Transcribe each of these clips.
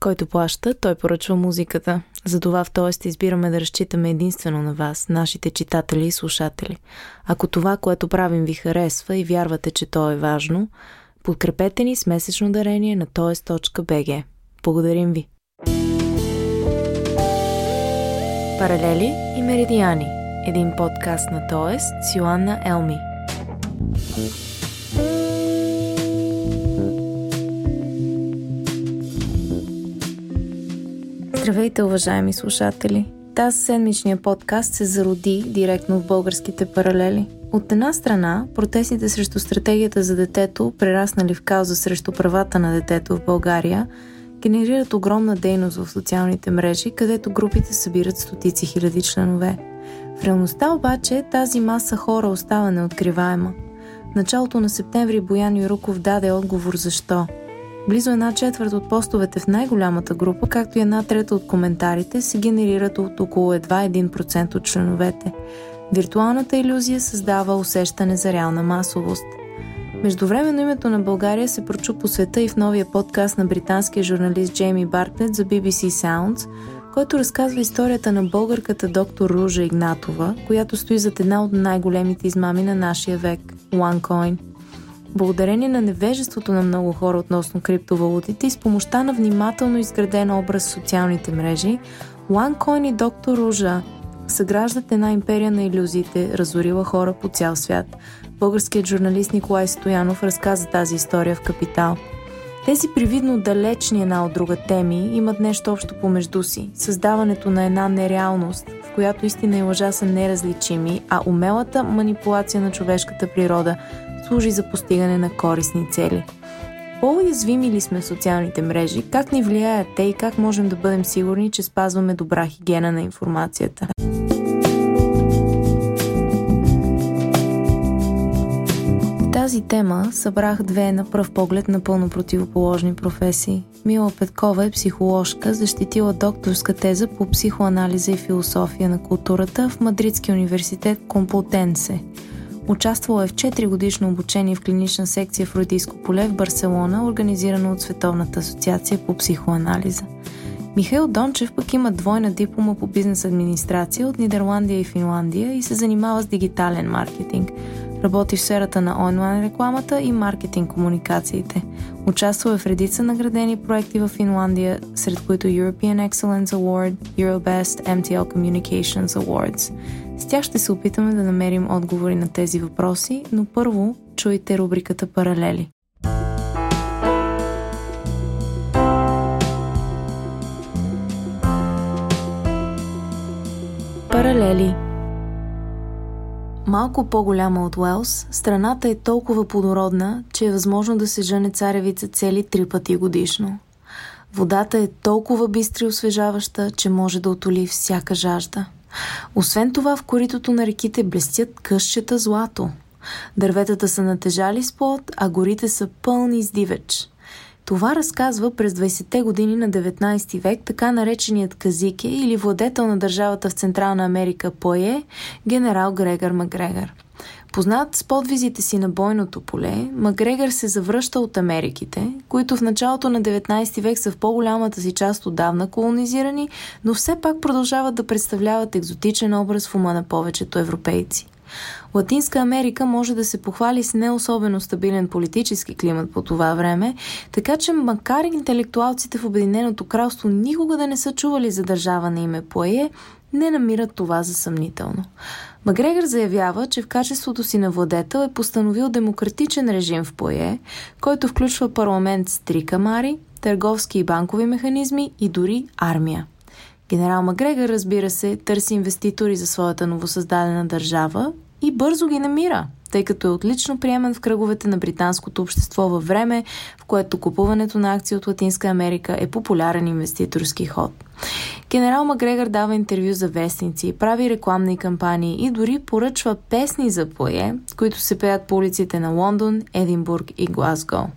Който плаща, той поръчва музиката. Затова в Тоест избираме да разчитаме единствено на вас, нашите читатели и слушатели. Ако това, което правим ви харесва и вярвате, че то е важно, подкрепете ни с месечно дарение на toest.bg. Благодарим ви! Паралели и меридиани. Един подкаст на Тоест с Йоанна Елми. Здравейте, уважаеми слушатели! Тази седмичния подкаст се зароди директно в българските паралели. От една страна, протестите срещу стратегията за детето, прераснали в кауза срещу правата на детето в България, генерират огромна дейност в социалните мрежи, където групите събират стотици хиляди членове. В реалността обаче тази маса хора остава неоткриваема. В началото на септември Боян Юруков даде отговор защо – Близо една четвърт от постовете в най-голямата група, както и една трета от коментарите, се генерират от около едва 1% от членовете. Виртуалната иллюзия създава усещане за реална масовост. Междувременно името на България се прочу по света и в новия подкаст на британския журналист Джейми Бартлет за BBC Sounds, който разказва историята на българката доктор Ружа Игнатова, която стои зад една от най-големите измами на нашия век – OneCoin – Благодарение на невежеството на много хора относно криптовалутите и с помощта на внимателно изграден образ в социалните мрежи, OneCoin и Доктор Ружа съграждат една империя на иллюзиите, разорила хора по цял свят. Българският журналист Николай Стоянов разказа тази история в Капитал. Тези привидно далечни една от друга теми имат нещо общо помежду си – създаването на една нереалност, в която истина и лъжа са неразличими, а умелата манипулация на човешката природа – служи за постигане на корисни цели. По-уязвими ли сме в социалните мрежи, как ни влияят те и как можем да бъдем сигурни, че спазваме добра хигиена на информацията? Тази тема събрах две на пръв поглед напълно противоположни професии. Мила Петкова е психоложка, защитила докторска теза по психоанализа и философия на културата в Мадридския университет Компутенсе – Участвала е в 4 годишно обучение в клинична секция в Родийско поле в Барселона, организирано от Световната асоциация по психоанализа. Михаил Дончев пък има двойна диплома по бизнес администрация от Нидерландия и Финландия и се занимава с дигитален маркетинг. Работи в сферата на онлайн рекламата и маркетинг комуникациите. Участва е в редица наградени проекти в Финландия, сред които European Excellence Award, Eurobest, MTL Communications Awards. С тях ще се опитаме да намерим отговори на тези въпроси, но първо чуйте рубриката Паралели. Паралели Малко по-голяма от Уелс, страната е толкова плодородна, че е възможно да се жъне царевица цели три пъти годишно. Водата е толкова бистра и освежаваща, че може да отоли всяка жажда – освен това, в коритото на реките блестят къщета злато. Дърветата са натежали с плод, а горите са пълни с дивеч. Това разказва през 20-те години на 19 век така нареченият казике или владетел на държавата в Централна Америка Пое, генерал Грегор Макгрегор – Познат с подвизите си на бойното поле, Макгрегор се завръща от Америките, които в началото на 19 век са в по-голямата си част отдавна колонизирани, но все пак продължават да представляват екзотичен образ в ума на повечето европейци. Латинска Америка може да се похвали с не особено стабилен политически климат по това време, така че макар интелектуалците в Обединеното кралство никога да не са чували за държава на име Пое, не намират това за съмнително. Макгрегор заявява, че в качеството си на владетел е постановил демократичен режим в Пое, който включва парламент с три камари, търговски и банкови механизми и дори армия. Генерал Макгрегор, разбира се, търси инвеститори за своята новосъздадена държава и бързо ги намира, тъй като е отлично приемен в кръговете на британското общество във време, в което купуването на акции от Латинска Америка е популярен инвеститорски ход. Генерал Макгрегор дава интервю за вестници, прави рекламни кампании и дори поръчва песни за пое, които се пеят по улиците на Лондон, Единбург и Глазго.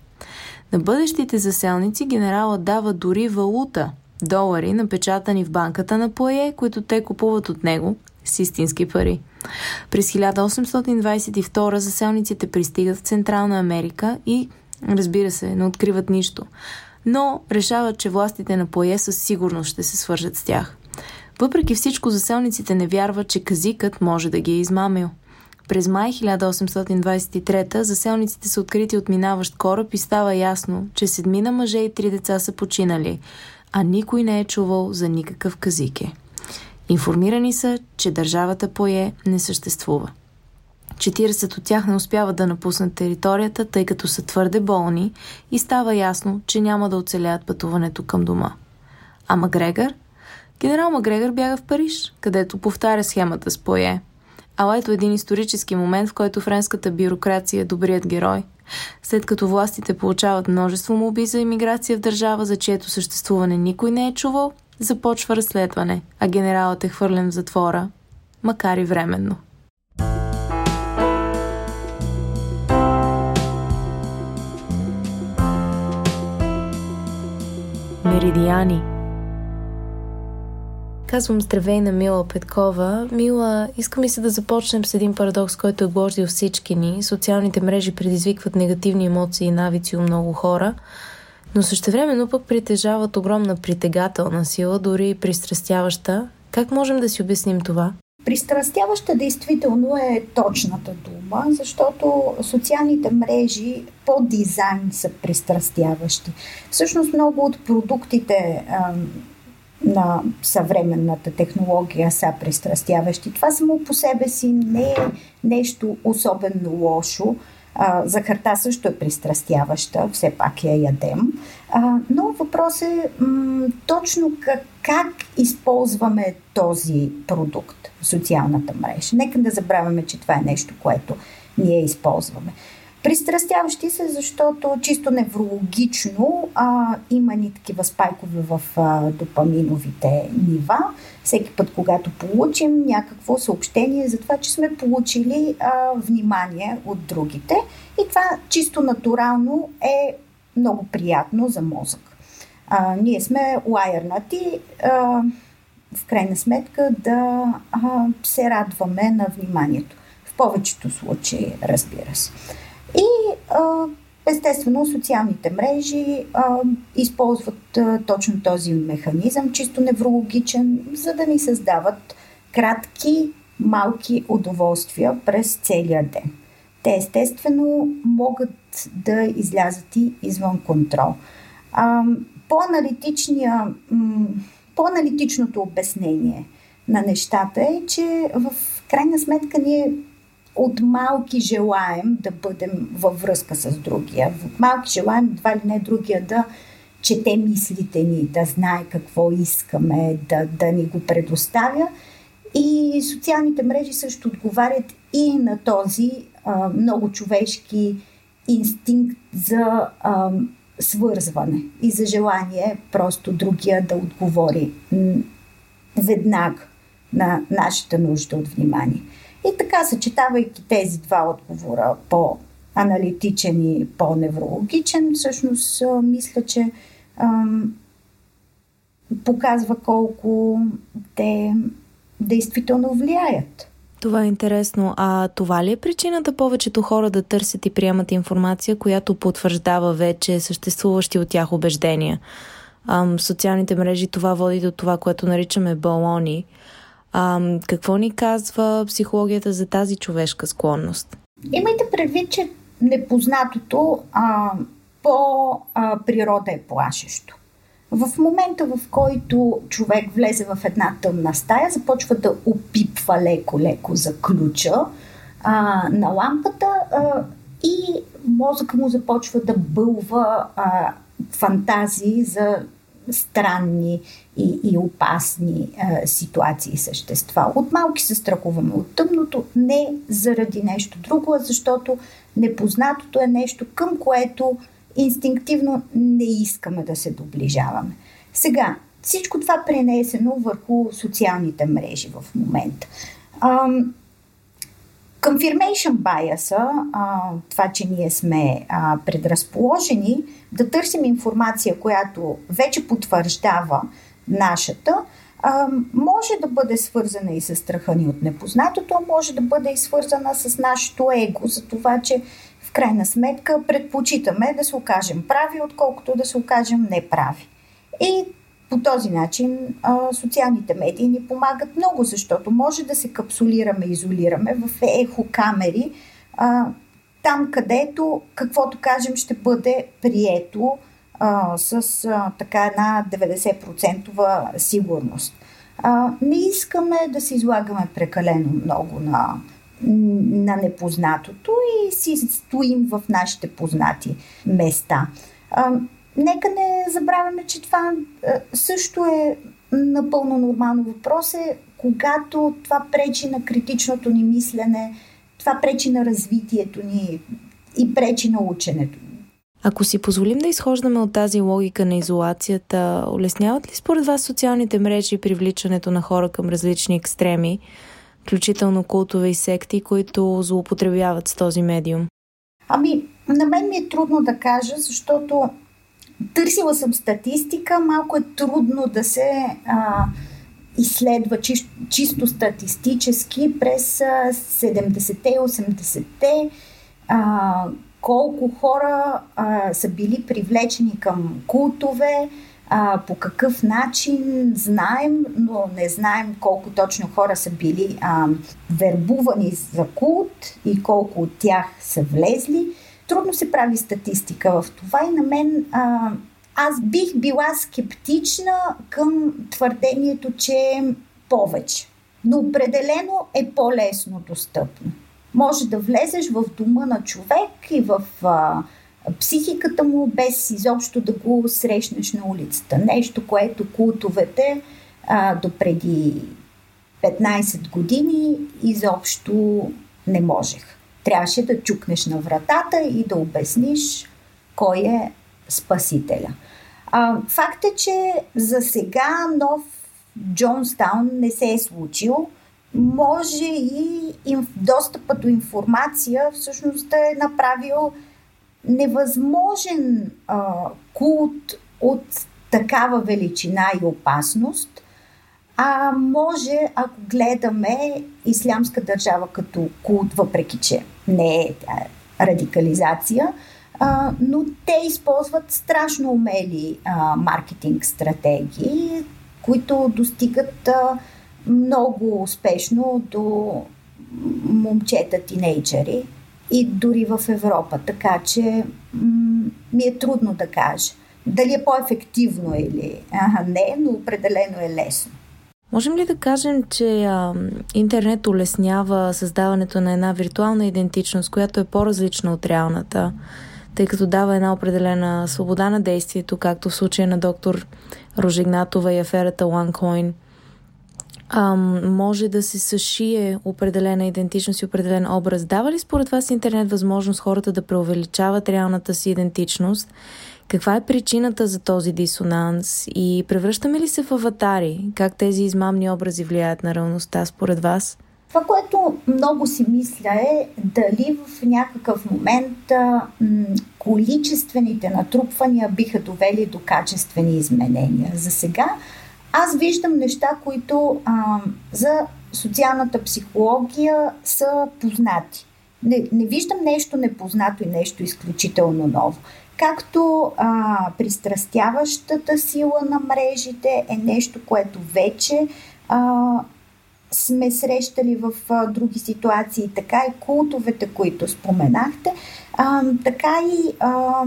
На бъдещите заселници генерала дава дори валута – долари, напечатани в банката на Пое, които те купуват от него с истински пари. През 1822 заселниците пристигат в Централна Америка и, разбира се, не откриват нищо. но решават, че властите на Пое със сигурност ще се свържат с тях. Въпреки всичко, заселниците не вярват, че казикът може да ги е измамил. През май 1823 заселниците са открити от минаващ кораб и става ясно, че седмина мъже и три деца са починали, а никой не е чувал за никакъв казике. Информирани са, че държавата Пое не съществува. 40 от тях не успяват да напуснат територията, тъй като са твърде болни и става ясно, че няма да оцелят пътуването към дома. А Макгрегор? Генерал Макгрегор бяга в Париж, където повтаря схемата с Пое. Ала ето един исторически момент, в който френската бюрокрация е добрият герой. След като властите получават множество моби за иммиграция в държава, за чието съществуване никой не е чувал, започва разследване, а генералът е хвърлен в затвора, макар и временно. Меридиани Казвам здравей на Мила Петкова. Мила, искам и се да започнем с един парадокс, който е глождил всички ни. Социалните мрежи предизвикват негативни емоции и навици у много хора, но същевременно пък притежават огромна притегателна сила, дори и пристрастяваща. Как можем да си обясним това? Пристрастяваща действително е точната дума, защото социалните мрежи по дизайн са пристрастяващи. Всъщност много от продуктите а, на съвременната технология са пристрастяващи. Това само по себе си не е нещо особено лошо. А, захарта също е пристрастяваща, все пак я ядем. Но въпрос е м- точно как, как използваме този продукт социалната мрежа. Нека да забравяме, че това е нещо, което ние използваме. Пристрастяващи се, защото чисто неврологично а, има ни такива спайкове в а, допаминовите нива. Всеки път, когато получим някакво съобщение за това, че сме получили а, внимание от другите. И това чисто натурално е много приятно за мозък. А, ние сме лайернати, а, в крайна сметка, да а, се радваме на вниманието. В повечето случаи, разбира се. И естествено социалните мрежи използват точно този механизъм, чисто неврологичен, за да ни създават кратки, малки удоволствия през целия ден. Те естествено могат да излязат и извън контрол. По-аналитичния, по-аналитичното обяснение на нещата е, че в крайна сметка ние от малки желаем да бъдем във връзка с другия. От малки желаем едва ли не другия да чете мислите ни, да знае какво искаме, да, да ни го предоставя. И социалните мрежи също отговарят и на този а, много човешки инстинкт за а, свързване и за желание просто другия да отговори веднага на нашата нужда от внимание. И така, съчетавайки тези два отговора по аналитичен и по-неврологичен, всъщност мисля, че ам, показва колко те действително влияят. Това е интересно. А това ли е причината повечето хора да търсят и приемат информация, която потвърждава вече съществуващи от тях убеждения? Ам, социалните мрежи това води до това, което наричаме балони – а, какво ни казва психологията за тази човешка склонност? Имайте предвид, че непознатото а, по а, природа е плашещо. В момента, в който човек влезе в една тъмна стая, започва да опипва леко-леко за ключа а, на лампата а, и мозъка му започва да бълва а, фантазии за странни и, и опасни а, ситуации и същества. От малки се страхуваме от тъмното, не заради нещо друго, а защото непознатото е нещо, към което инстинктивно не искаме да се доближаваме. Сега, всичко това пренесено върху социалните мрежи в момента. Confirmation bias, това, че ние сме предразположени да търсим информация, която вече потвърждава нашата, може да бъде свързана и с страха ни от непознатото, може да бъде и свързана с нашето его, за това, че в крайна сметка предпочитаме да се окажем прави, отколкото да се окажем неправи. И по този начин а, социалните медии ни помагат много, защото може да се капсулираме, изолираме в ехокамери, а, там където каквото кажем ще бъде прието с а, така една 90% сигурност. А, не искаме да се излагаме прекалено много на, на непознатото и си стоим в нашите познати места. А, нека не забравяме, че това също е напълно нормално. Въпрос е, когато това пречи на критичното ни мислене, това пречи на развитието ни и пречи на ученето ни. Ако си позволим да изхождаме от тази логика на изолацията, улесняват ли според вас социалните мрежи привличането на хора към различни екстреми, включително култове и секти, които злоупотребяват с този медиум? Ами, на мен ми е трудно да кажа, защото търсила съм статистика, малко е трудно да се а, изследва чи, чисто статистически през 70-те и 80-те а, колко хора а, са били привлечени към култове, а, по какъв начин знаем, но не знаем колко точно хора са били а, вербувани за култ и колко от тях са влезли. Трудно се прави статистика в това и на мен а, аз бих била скептична към твърдението, че е повече. Но определено е по-лесно достъпно. Може да влезеш в дома на човек и в а, психиката му, без изобщо да го срещнеш на улицата. Нещо, което култовете а, до преди 15 години изобщо не можех. Трябваше да чукнеш на вратата и да обясниш кой е Спасителя. А, факт е, че за сега нов Джонстаун не се е случил. Може и им, достъпа до информация всъщност да е направил невъзможен а, култ от такава величина и опасност, а може, ако гледаме ислямска държава като култ, въпреки че не е радикализация, а, но те използват страшно умели а, маркетинг стратегии, които достигат а, много успешно до момчета тинейджери и дори в Европа. Така че м- ми е трудно да кажа дали е по-ефективно или а, не, но определено е лесно. Можем ли да кажем, че а, интернет улеснява създаването на една виртуална идентичност, която е по-различна от реалната? тъй като дава една определена свобода на действието, както в случая на доктор Рожигнатова и аферата OneCoin. Ам, може да се съшие определена идентичност и определен образ. Дава ли според вас интернет възможност хората да преувеличават реалната си идентичност? Каква е причината за този дисонанс и превръщаме ли се в аватари? Как тези измамни образи влияят на реалността според вас? Това, което много си мисля е дали в някакъв момент количествените натрупвания биха довели до качествени изменения. За сега аз виждам неща, които а, за социалната психология са познати. Не, не виждам нещо непознато и нещо изключително ново. Както а, пристрастяващата сила на мрежите е нещо, което вече а, сме срещали в а, други ситуации, така и култовете, които споменахте, а, така и а,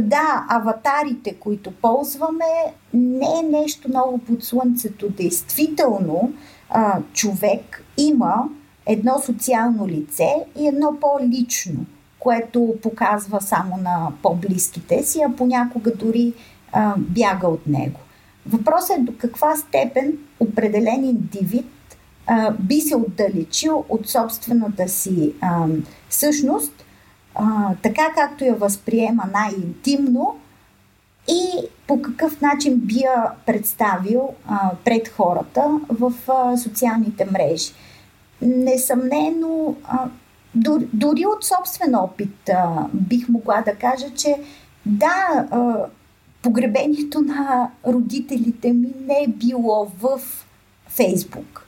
да, аватарите, които ползваме, не е нещо ново под слънцето. Действително, а, човек има едно социално лице и едно по-лично, което показва само на по-близките си, а понякога дори а, бяга от него. Въпросът е до каква степен определен индивид а, би се отдалечил от собствената си а, същност, а, така както я възприема най-интимно и по какъв начин би я представил а, пред хората в а, социалните мрежи. Несъмнено, а, дори, дори от собствен опит а, бих могла да кажа, че да, а, погребението на родителите ми не е било в Фейсбук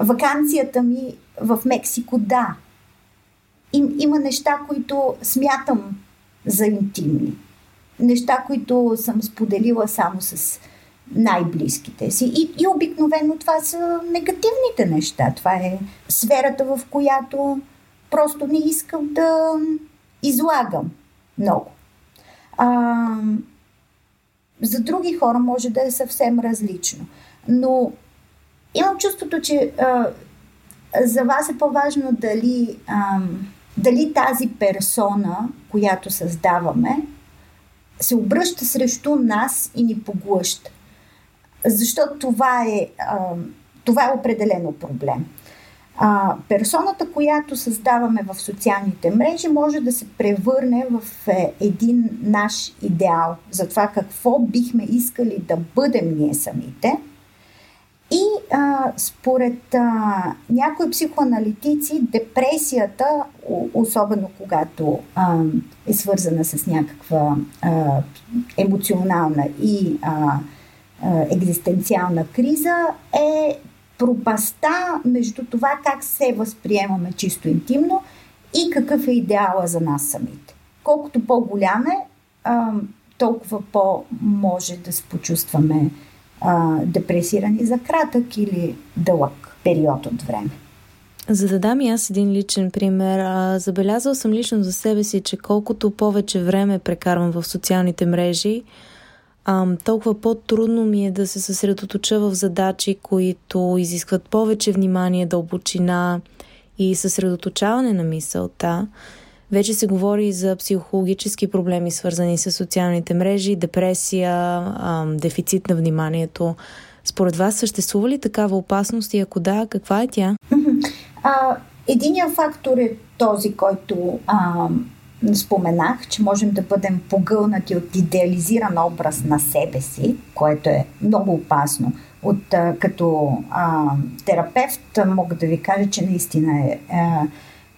Вакансията ми в Мексико, да. им, има неща, които смятам за интимни. Неща, които съм споделила само с най-близките си. И, и обикновено това са негативните неща. Това е сферата, в която просто не искам да излагам много. А, за други хора може да е съвсем различно. Но имам чувството, че а, за вас е по-важно дали, а, дали тази персона, която създаваме, се обръща срещу нас и ни поглъща. Защото това е, а, това е определено проблем. А, персоната, която създаваме в социалните мрежи, може да се превърне в е, един наш идеал за това какво бихме искали да бъдем ние самите. И а, според а, някои психоаналитици, депресията, особено когато а, е свързана с някаква а, емоционална и а, екзистенциална криза, е пропаста между това как се възприемаме чисто интимно и какъв е идеала за нас самите. Колкото по-голям е, толкова по-може да се почувстваме депресирани за кратък или дълъг период от време. За да дам и аз един личен пример, забелязал съм лично за себе си, че колкото повече време прекарвам в социалните мрежи, а, толкова по-трудно ми е да се съсредоточа в задачи, които изискват повече внимание, дълбочина и съсредоточаване на мисълта. Вече се говори за психологически проблеми, свързани с социалните мрежи, депресия, а, дефицит на вниманието. Според вас съществува ли такава опасност и ако да, каква е тя? Единият фактор е този, който а, споменах, че можем да бъдем погълнати от идеализиран образ на себе си, което е много опасно. От, като а, терапевт мога да ви кажа, че наистина е,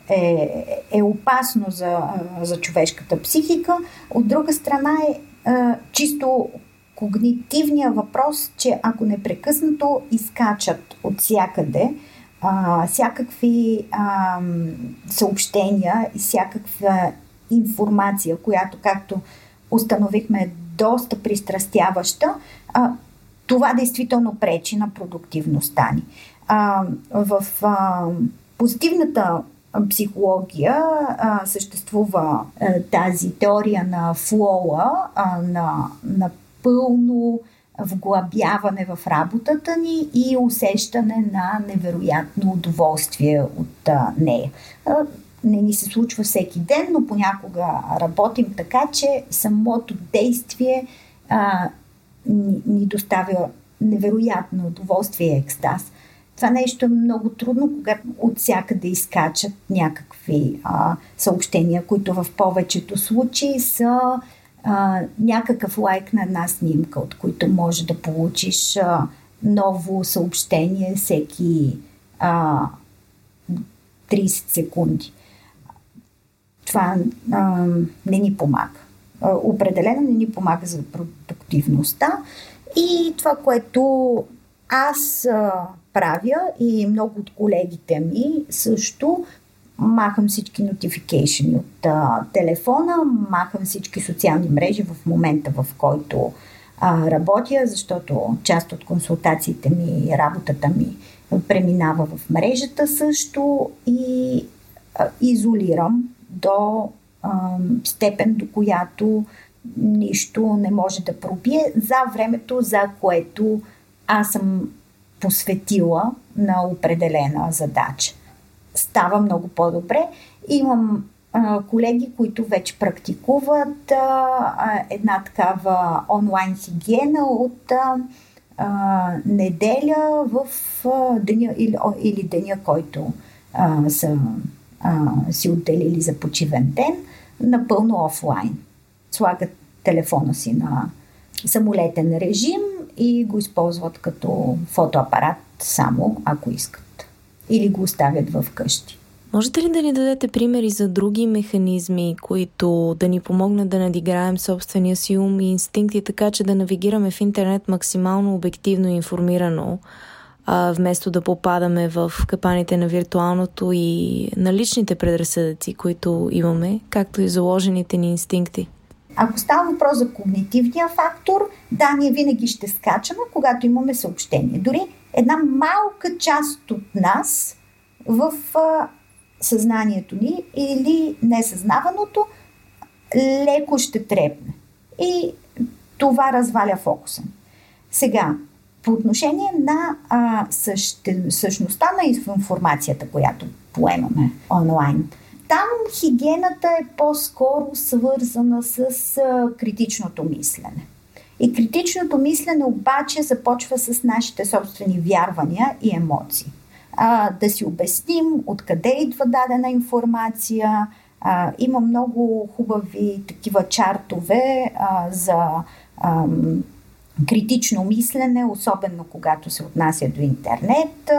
е, е опасно за, за човешката психика. От друга страна е а, чисто когнитивния въпрос, че ако непрекъснато изкачат от всякъде, а, всякакви а, съобщения и всякаква информация, която, както установихме, е доста пристрастяваща, а, това действително пречи на продуктивността ни. А, в а, позитивната психология а, съществува а, тази теория на флоа, а, на, на пълно вглъбяване в работата ни и усещане на невероятно удоволствие от а, нея не ни се случва всеки ден, но понякога работим така, че самото действие а, ни, ни доставя невероятно удоволствие и екстаз. Това нещо е много трудно, когато от всякъде изкачат някакви а, съобщения, които в повечето случаи са а, някакъв лайк на една снимка, от които може да получиш а, ново съобщение всеки а, 30 секунди това а, не ни помага. А, определено не ни помага за продуктивността и това, което аз а, правя и много от колегите ми също махам всички notification от а, телефона, махам всички социални мрежи в момента, в който а, работя, защото част от консултациите ми и работата ми преминава в мрежата също и а, изолирам до а, степен, до която нищо не може да пробие за времето, за което аз съм посветила на определена задача. Става много по-добре. Имам а, колеги, които вече практикуват а, една такава онлайн хигиена от а, а, неделя в а, деня или, или деня, който а, са а, си отделили за почивен ден, напълно офлайн. Слагат телефона си на самолетен режим и го използват като фотоапарат само ако искат. Или го оставят в къщи. Можете ли да ни дадете примери за други механизми, които да ни помогнат да надиграем собствения си ум и инстинкти, така че да навигираме в интернет максимално обективно и информирано, а, вместо да попадаме в капаните на виртуалното и на личните предразсъдъци, които имаме, както и заложените ни инстинкти. Ако става въпрос за когнитивния фактор, да, ние винаги ще скачаме, когато имаме съобщение. Дори една малка част от нас в а, съзнанието ни или несъзнаваното леко ще трепне. И това разваля фокуса. Сега, по отношение на а, съще, същността на информацията, която поемаме онлайн, там хигиената е по-скоро свързана с а, критичното мислене. И критичното мислене обаче започва с нашите собствени вярвания и емоции. А, да си обясним откъде идва дадена информация. А, има много хубави такива чартове а, за а, критично мислене, особено когато се отнася до интернет.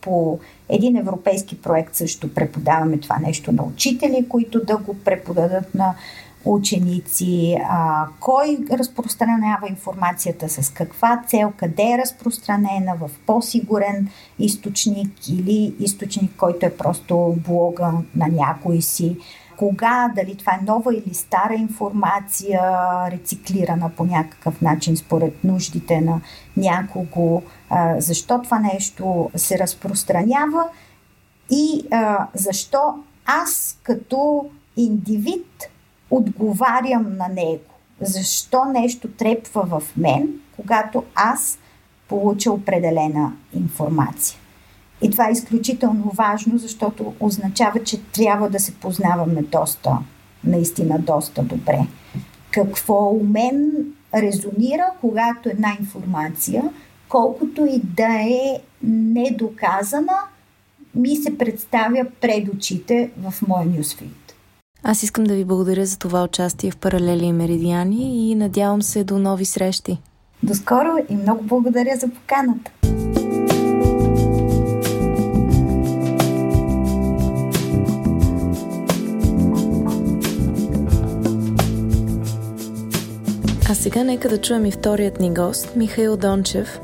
По един европейски проект също преподаваме това нещо на учители, които да го преподадат на ученици, а, кой разпространява информацията, с каква цел, къде е разпространена, в по-сигурен източник или източник, който е просто блога на някой си кога, дали това е нова или стара информация, рециклирана по някакъв начин според нуждите на някого, защо това нещо се разпространява и защо аз като индивид отговарям на него. Защо нещо трепва в мен, когато аз получа определена информация. И това е изключително важно, защото означава, че трябва да се познаваме доста, наистина доста добре. Какво у мен резонира, когато една информация, колкото и да е недоказана, ми се представя пред очите в моя нюсфит. Аз искам да ви благодаря за това участие в Паралели и Меридиани и надявам се до нови срещи. До скоро и много благодаря за поканата. А сега нека да чуем и вторият ни гост, Михаил Дончев.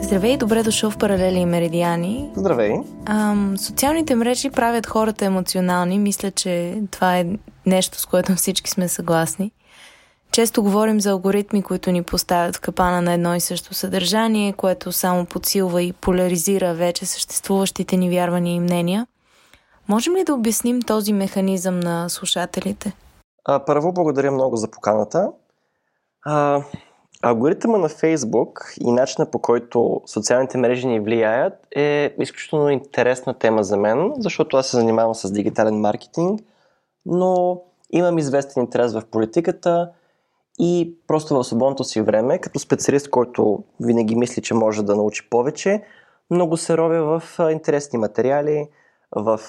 Здравей, добре дошъл в Паралели и Меридиани. Здравей. Ам, социалните мрежи правят хората емоционални. Мисля, че това е нещо, с което всички сме съгласни. Често говорим за алгоритми, които ни поставят в капана на едно и също съдържание, което само подсилва и поляризира вече съществуващите ни вярвания и мнения. Можем ли да обясним този механизъм на слушателите? А, първо, благодаря много за поканата. А, алгоритъма на Фейсбук и начина по който социалните мрежи ни влияят е изключително интересна тема за мен, защото аз се занимавам с дигитален маркетинг, но имам известен интерес в политиката и просто в свободното си време, като специалист, който винаги мисли, че може да научи повече, много се ровя в интересни материали, в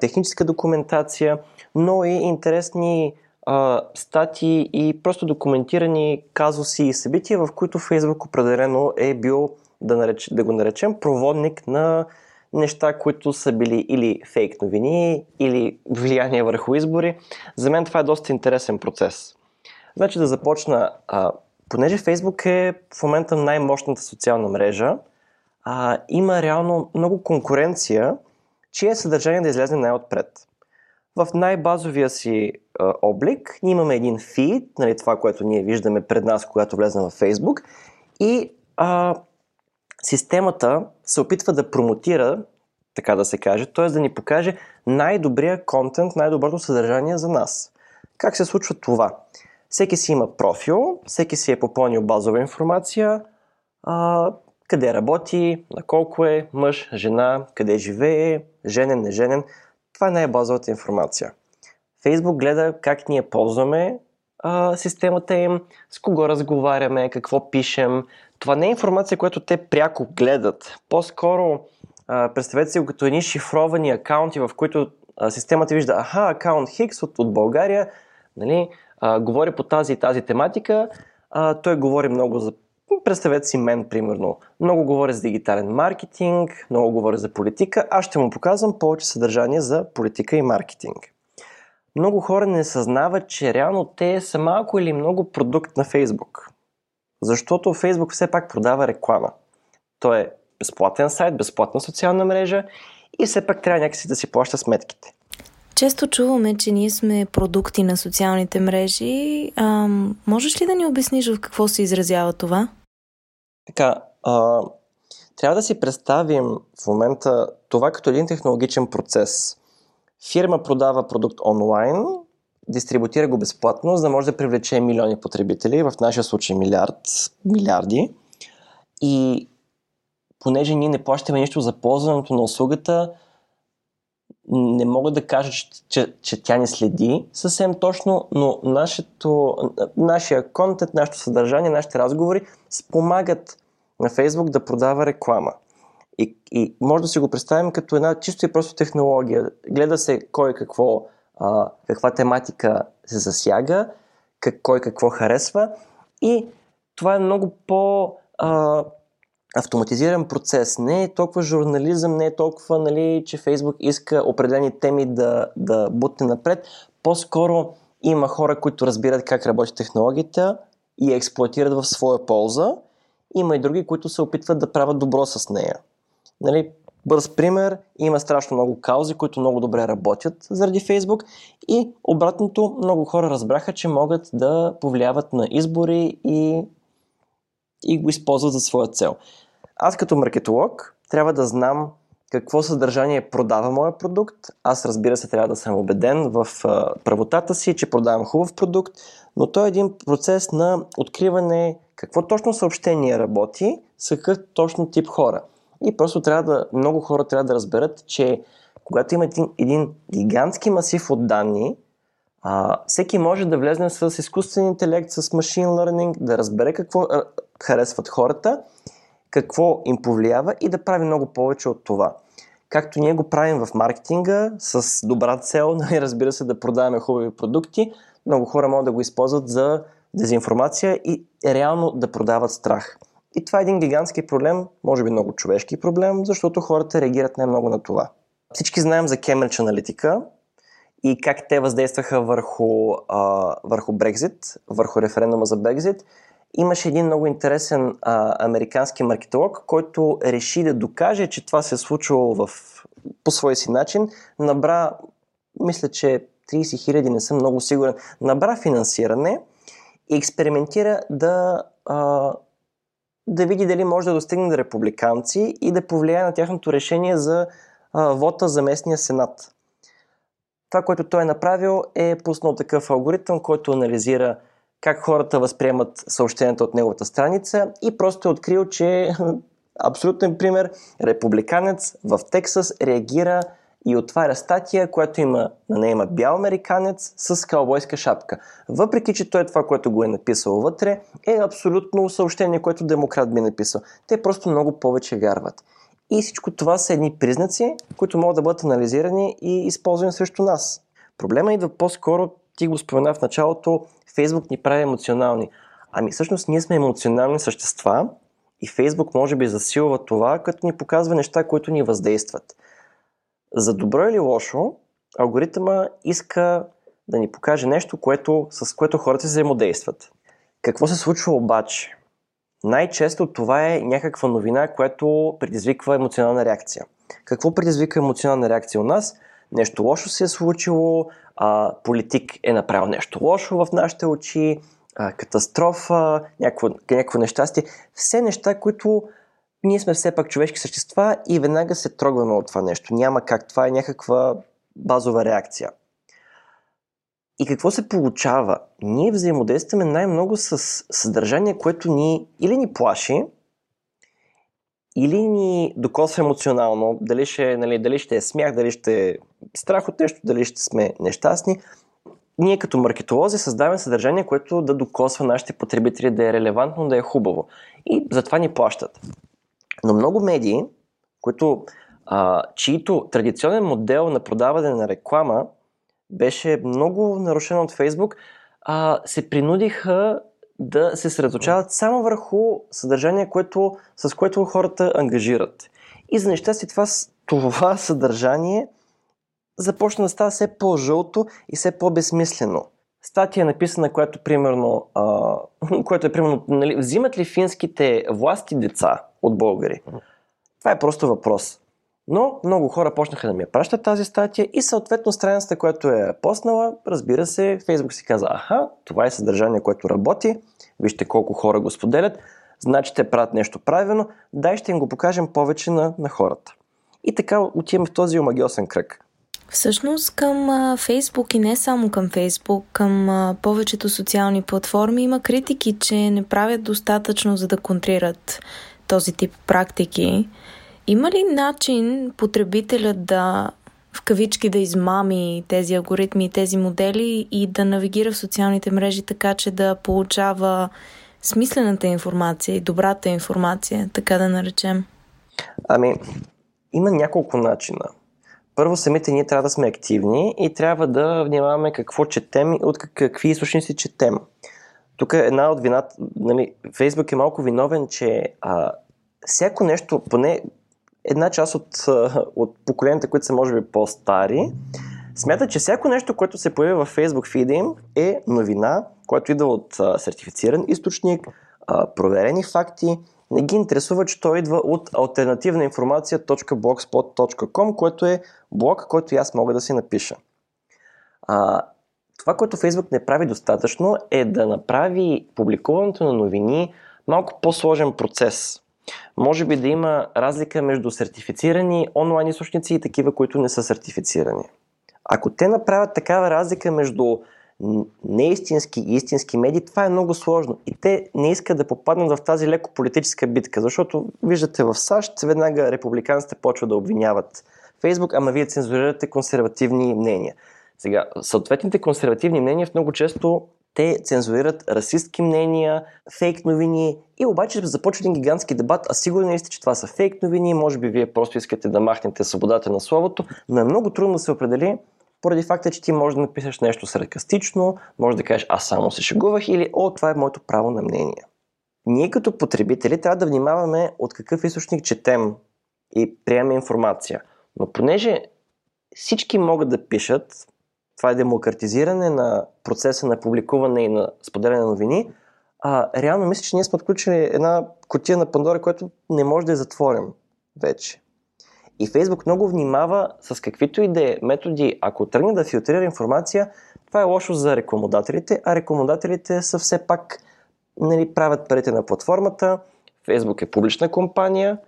техническа документация, но и интересни а, статии и просто документирани казуси и събития, в които Фейсбук определено е бил, да, нареч, да го наречем, проводник на неща, които са били или фейк новини, или влияние върху избори. За мен това е доста интересен процес. Значи да започна, а, понеже Фейсбук е в момента най-мощната социална мрежа, а, има реално много конкуренция, чие съдържание да излезе най-отпред. В най-базовия си а, облик ние имаме един фид, нали, това, което ние виждаме пред нас, когато влезем в Facebook и а, системата се опитва да промотира, така да се каже, т.е. да ни покаже най-добрия контент, най-доброто съдържание за нас. Как се случва това? Всеки си има профил, всеки си е попълнил базова информация, а, къде работи, на колко е, мъж, жена, къде живее, женен, неженен. Това е най-базовата информация. Фейсбук гледа как ние ползваме а, системата им, с кого разговаряме, какво пишем. Това не е информация, която те пряко гледат. По-скоро а, представете си го като едни шифровани акаунти, в които а, системата вижда, аха, акаунт Хикс от, от България, нали, а, говори по тази и тази тематика, а, той говори много за Представете си мен, примерно. Много говоря за дигитален маркетинг, много говоря за политика. Аз ще му показвам повече съдържание за политика и маркетинг. Много хора не съзнават, че реално те са малко или много продукт на Фейсбук. Защото Фейсбук все пак продава реклама. Той е безплатен сайт, безплатна социална мрежа и все пак трябва някакси да си плаща сметките. Често чуваме, че ние сме продукти на социалните мрежи. А, можеш ли да ни обясниш в какво се изразява това? Така, а, трябва да си представим в момента това като един технологичен процес. Фирма продава продукт онлайн, дистрибутира го безплатно, за да може да привлече милиони потребители, в нашия случай милиард, милиарди. И понеже ние не плащаме нищо за ползването на услугата, не мога да кажа, че, че, че тя ни следи съвсем точно, но нашето, нашия контент, нашето съдържание, нашите разговори спомагат на Фейсбук да продава реклама. И, и може да си го представим като една чисто и просто технология. Гледа се кой какво, а, каква тематика се засяга, как, кой какво харесва и това е много по... А, автоматизиран процес. Не е толкова журнализъм, не е толкова, нали, че Фейсбук иска определени теми да, да бутне напред. По-скоро има хора, които разбират как работи технологията и я експлуатират в своя полза. Има и други, които се опитват да правят добро с нея. Нали, бърз пример, има страшно много каузи, които много добре работят заради Фейсбук и обратното, много хора разбраха, че могат да повлияват на избори и и го използват за своя цел. Аз като маркетолог трябва да знам какво съдържание продава моя продукт. Аз разбира се трябва да съм убеден в правотата си, че продавам хубав продукт, но то е един процес на откриване какво точно съобщение работи с какъв точно тип хора. И просто трябва да, много хора трябва да разберат, че когато има един, един гигантски масив от данни, а, всеки може да влезне с изкуствен интелект, с машин learning, да разбере какво харесват хората, какво им повлиява и да прави много повече от това. Както ние го правим в маркетинга, с добра цел, нали, разбира се, да продаваме хубави продукти, много хора могат да го използват за дезинформация и реално да продават страх. И това е един гигантски проблем, може би много човешки проблем, защото хората реагират най-много на това. Всички знаем за Cambridge аналитика и как те въздействаха върху, а, върху Брекзит, върху референдума за Брекзит Имаше един много интересен а, американски маркетолог, който реши да докаже, че това се е случило в, по свой си начин. Набра, мисля, че 30 хиляди, не съм много сигурен, набра финансиране и експериментира да, а, да види дали може да достигне до републиканци и да повлияе на тяхното решение за а, вота за местния сенат. Това, което той е направил, е пуснал такъв алгоритъм, който анализира как хората възприемат съобщенията от неговата страница и просто е открил, че абсолютен пример, републиканец в Тексас реагира и отваря статия, която има, на нея има бял американец с каубойска шапка. Въпреки, че той това, което го е написал вътре, е абсолютно съобщение, което демократ би написал. Те просто много повече вярват. И всичко това са едни признаци, които могат да бъдат анализирани и използвани срещу нас. Проблема идва по-скоро, ти го спомена в началото, Фейсбук ни прави емоционални. Ами всъщност ние сме емоционални същества и Фейсбук може би засилва това, като ни показва неща, които ни въздействат. За добро или лошо, алгоритъма иска да ни покаже нещо, което, с което хората се взаимодействат. Какво се случва обаче? Най-често това е някаква новина, която предизвиква емоционална реакция. Какво предизвика емоционална реакция у нас? Нещо лошо се е случило, а, политик е направил нещо лошо в нашите очи, а, катастрофа, някакво, някакво нещастие. Все неща, които ние сме все пак човешки същества и веднага се трогваме от това нещо. Няма как. Това е някаква базова реакция. И какво се получава? Ние взаимодействаме най-много с съдържание, което ни или ни плаши, или ни докосва емоционално, дали ще, нали, дали ще е смях, дали ще е страх от нещо, дали ще сме нещастни. Ние като маркетолози създаваме съдържание, което да докосва нашите потребители, да е релевантно, да е хубаво. И затова ни плащат. Но много медии, които, а, чието традиционен модел на продаване на реклама беше много нарушен от Фейсбук, а, се принудиха да се съсредоточават само върху съдържание, което, с което хората ангажират. И за нещастие това, това съдържание започна да става все по-жълто и все по-безсмислено. Статия е написана, която, примерно, а, което е примерно, нали, взимат ли финските власти деца от българи? Това е просто въпрос. Но много хора почнаха да ми я пращат тази статия и съответно страницата, която е поснала, разбира се, Фейсбук си каза, аха, това е съдържание, което работи, вижте колко хора го споделят, значи те правят нещо правилно, дай ще им го покажем повече на, на хората. И така отиваме в този омагиосен кръг. Всъщност към Фейсбук и не само към Фейсбук, към повечето социални платформи има критики, че не правят достатъчно за да контрират този тип практики. Има ли начин потребителят да в кавички да измами тези алгоритми и тези модели и да навигира в социалните мрежи така, че да получава смислената информация и добрата информация, така да наречем? Ами, има няколко начина. Първо, самите ние трябва да сме активни и трябва да внимаваме какво четем и от какви източници четем. Тук е една от вината, нали, Фейсбук е малко виновен, че а, всяко нещо, поне една част от, от поколенията, които са може би по-стари, смятат, че всяко нещо, което се появи във Facebook фида им е новина, което идва от сертифициран източник, проверени факти. Не ги интересува, че той идва от альтернативна информация.blogspot.com, което е блог, който и аз мога да си напиша. А, това, което Facebook не прави достатъчно е да направи публикуването на новини малко по-сложен процес. Може би да има разлика между сертифицирани онлайн източници и такива, които не са сертифицирани. Ако те направят такава разлика между неистински и истински медии, това е много сложно. И те не искат да попаднат в тази леко политическа битка, защото виждате в САЩ веднага републиканците почват да обвиняват Фейсбук, ама вие цензурирате консервативни мнения. Сега, съответните консервативни мнения в много често те цензурират расистски мнения, фейк новини и обаче започва един гигантски дебат, а сигурно сте, че това са фейк новини, може би вие просто искате да махнете свободата на словото, но е много трудно да се определи поради факта, че ти можеш да напишеш нещо саркастично, може да кажеш аз само се шегувах или о, това е моето право на мнение. Ние като потребители трябва да внимаваме от какъв източник четем и приемаме информация. Но понеже всички могат да пишат, това е демократизиране на процеса на публикуване и на споделяне на новини, а, реално мисля, че ние сме отключили една котия на Пандора, която не може да я затворим вече. И Фейсбук много внимава с каквито и да е методи, ако тръгне да филтрира информация, това е лошо за рекламодателите, а рекламодателите са все пак нали, правят парите на платформата, Фейсбук е публична компания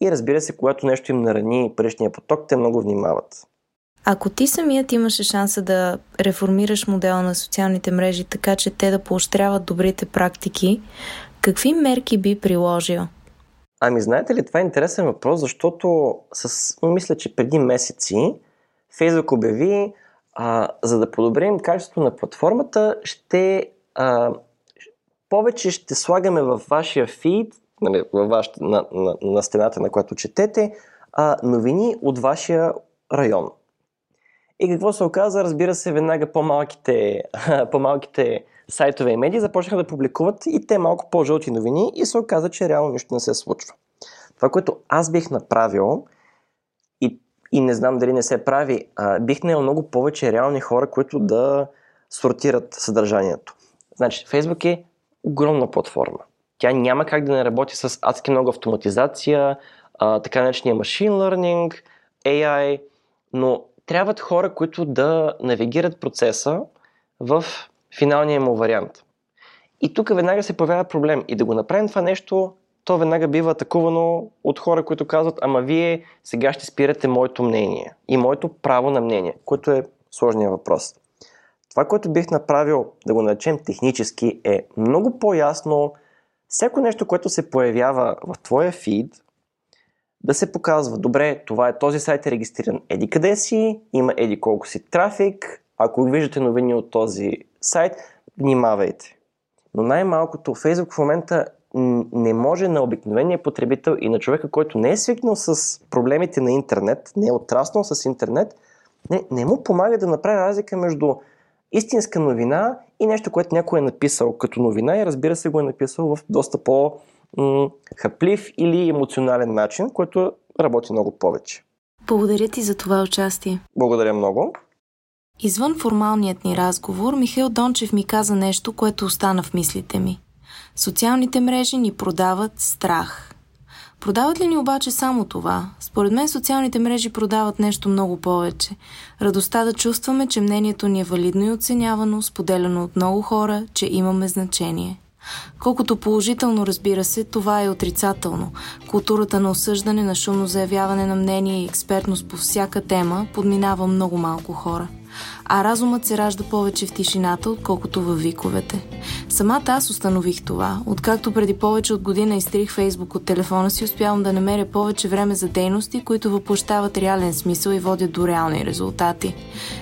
и разбира се, когато нещо им нарани паричния поток, те много внимават. Ако ти самият имаше шанса да реформираш модела на социалните мрежи така, че те да поощряват добрите практики, какви мерки би приложил? Ами знаете ли, това е интересен въпрос, защото с, мисля, че преди месеци Фейсбук обяви, а, за да подобрим качеството на платформата, ще а, повече ще слагаме във вашия фид, нали, във ваш, на, на, на стената, на която четете, а, новини от вашия район. И какво се оказа? Разбира се, веднага по-малките, по-малките сайтове и медии започнаха да публикуват и те малко по-жълти новини и се оказа, че реално нищо не се случва. Това, което аз бих направил и, и не знам дали не се прави, а, бих наел много повече реални хора, които да сортират съдържанието. Значи, Фейсбук е огромна платформа. Тя няма как да не работи с адски много автоматизация, а, така наречения machine learning, AI, но трябват хора, които да навигират процеса в финалния му вариант. И тук веднага се появява проблем. И да го направим това нещо, то веднага бива атакувано от хора, които казват, ама вие сега ще спирате моето мнение и моето право на мнение, което е сложния въпрос. Това, което бих направил, да го наречем технически, е много по-ясно всяко нещо, което се появява в твоя фид, да се показва, добре, това е този сайт е регистриран еди къде си, има еди колко си трафик, ако виждате новини от този сайт, внимавайте. Но най-малкото Facebook в момента не може на обикновения потребител и на човека, който не е свикнал с проблемите на интернет, не е отраснал с интернет, не, не му помага да направи разлика между истинска новина и нещо, което някой е написал като новина и разбира се го е написал в доста по- хаплив или емоционален начин, който работи много повече. Благодаря ти за това участие. Благодаря много. Извън формалният ни разговор, Михаил Дончев ми каза нещо, което остана в мислите ми. Социалните мрежи ни продават страх. Продават ли ни обаче само това? Според мен социалните мрежи продават нещо много повече. Радостта да чувстваме, че мнението ни е валидно и оценявано, споделено от много хора, че имаме значение. Колкото положително, разбира се, това е отрицателно. Културата на осъждане, на шумно заявяване на мнение и експертност по всяка тема подминава много малко хора а разумът се ражда повече в тишината, отколкото във виковете. Самата аз установих това. Откакто преди повече от година изтрих Фейсбук от телефона си, успявам да намеря повече време за дейности, които въплащават реален смисъл и водят до реални резултати.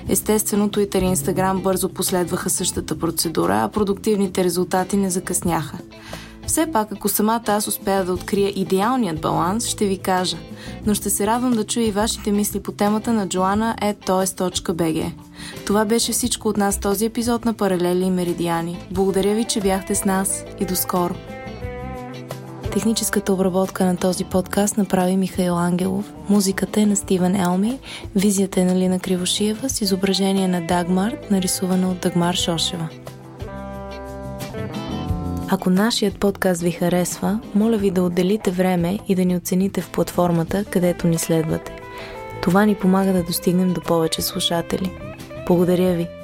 Естествено, Twitter и Instagram бързо последваха същата процедура, а продуктивните резултати не закъсняха. Все пак, ако самата аз успея да открия идеалният баланс, ще ви кажа. Но ще се радвам да чуя и вашите мисли по темата на joanna.toes.bg. Това беше всичко от нас този епизод на Паралели и Меридиани. Благодаря ви, че бяхте с нас и до скоро! Техническата обработка на този подкаст направи Михаил Ангелов. Музиката е на Стивен Елми, визията е на Лина Кривошиева с изображение на Дагмар, нарисувана от Дагмар Шошева. Ако нашият подкаст ви харесва, моля ви да отделите време и да ни оцените в платформата, където ни следвате. Това ни помага да достигнем до повече слушатели. Благодаря ви!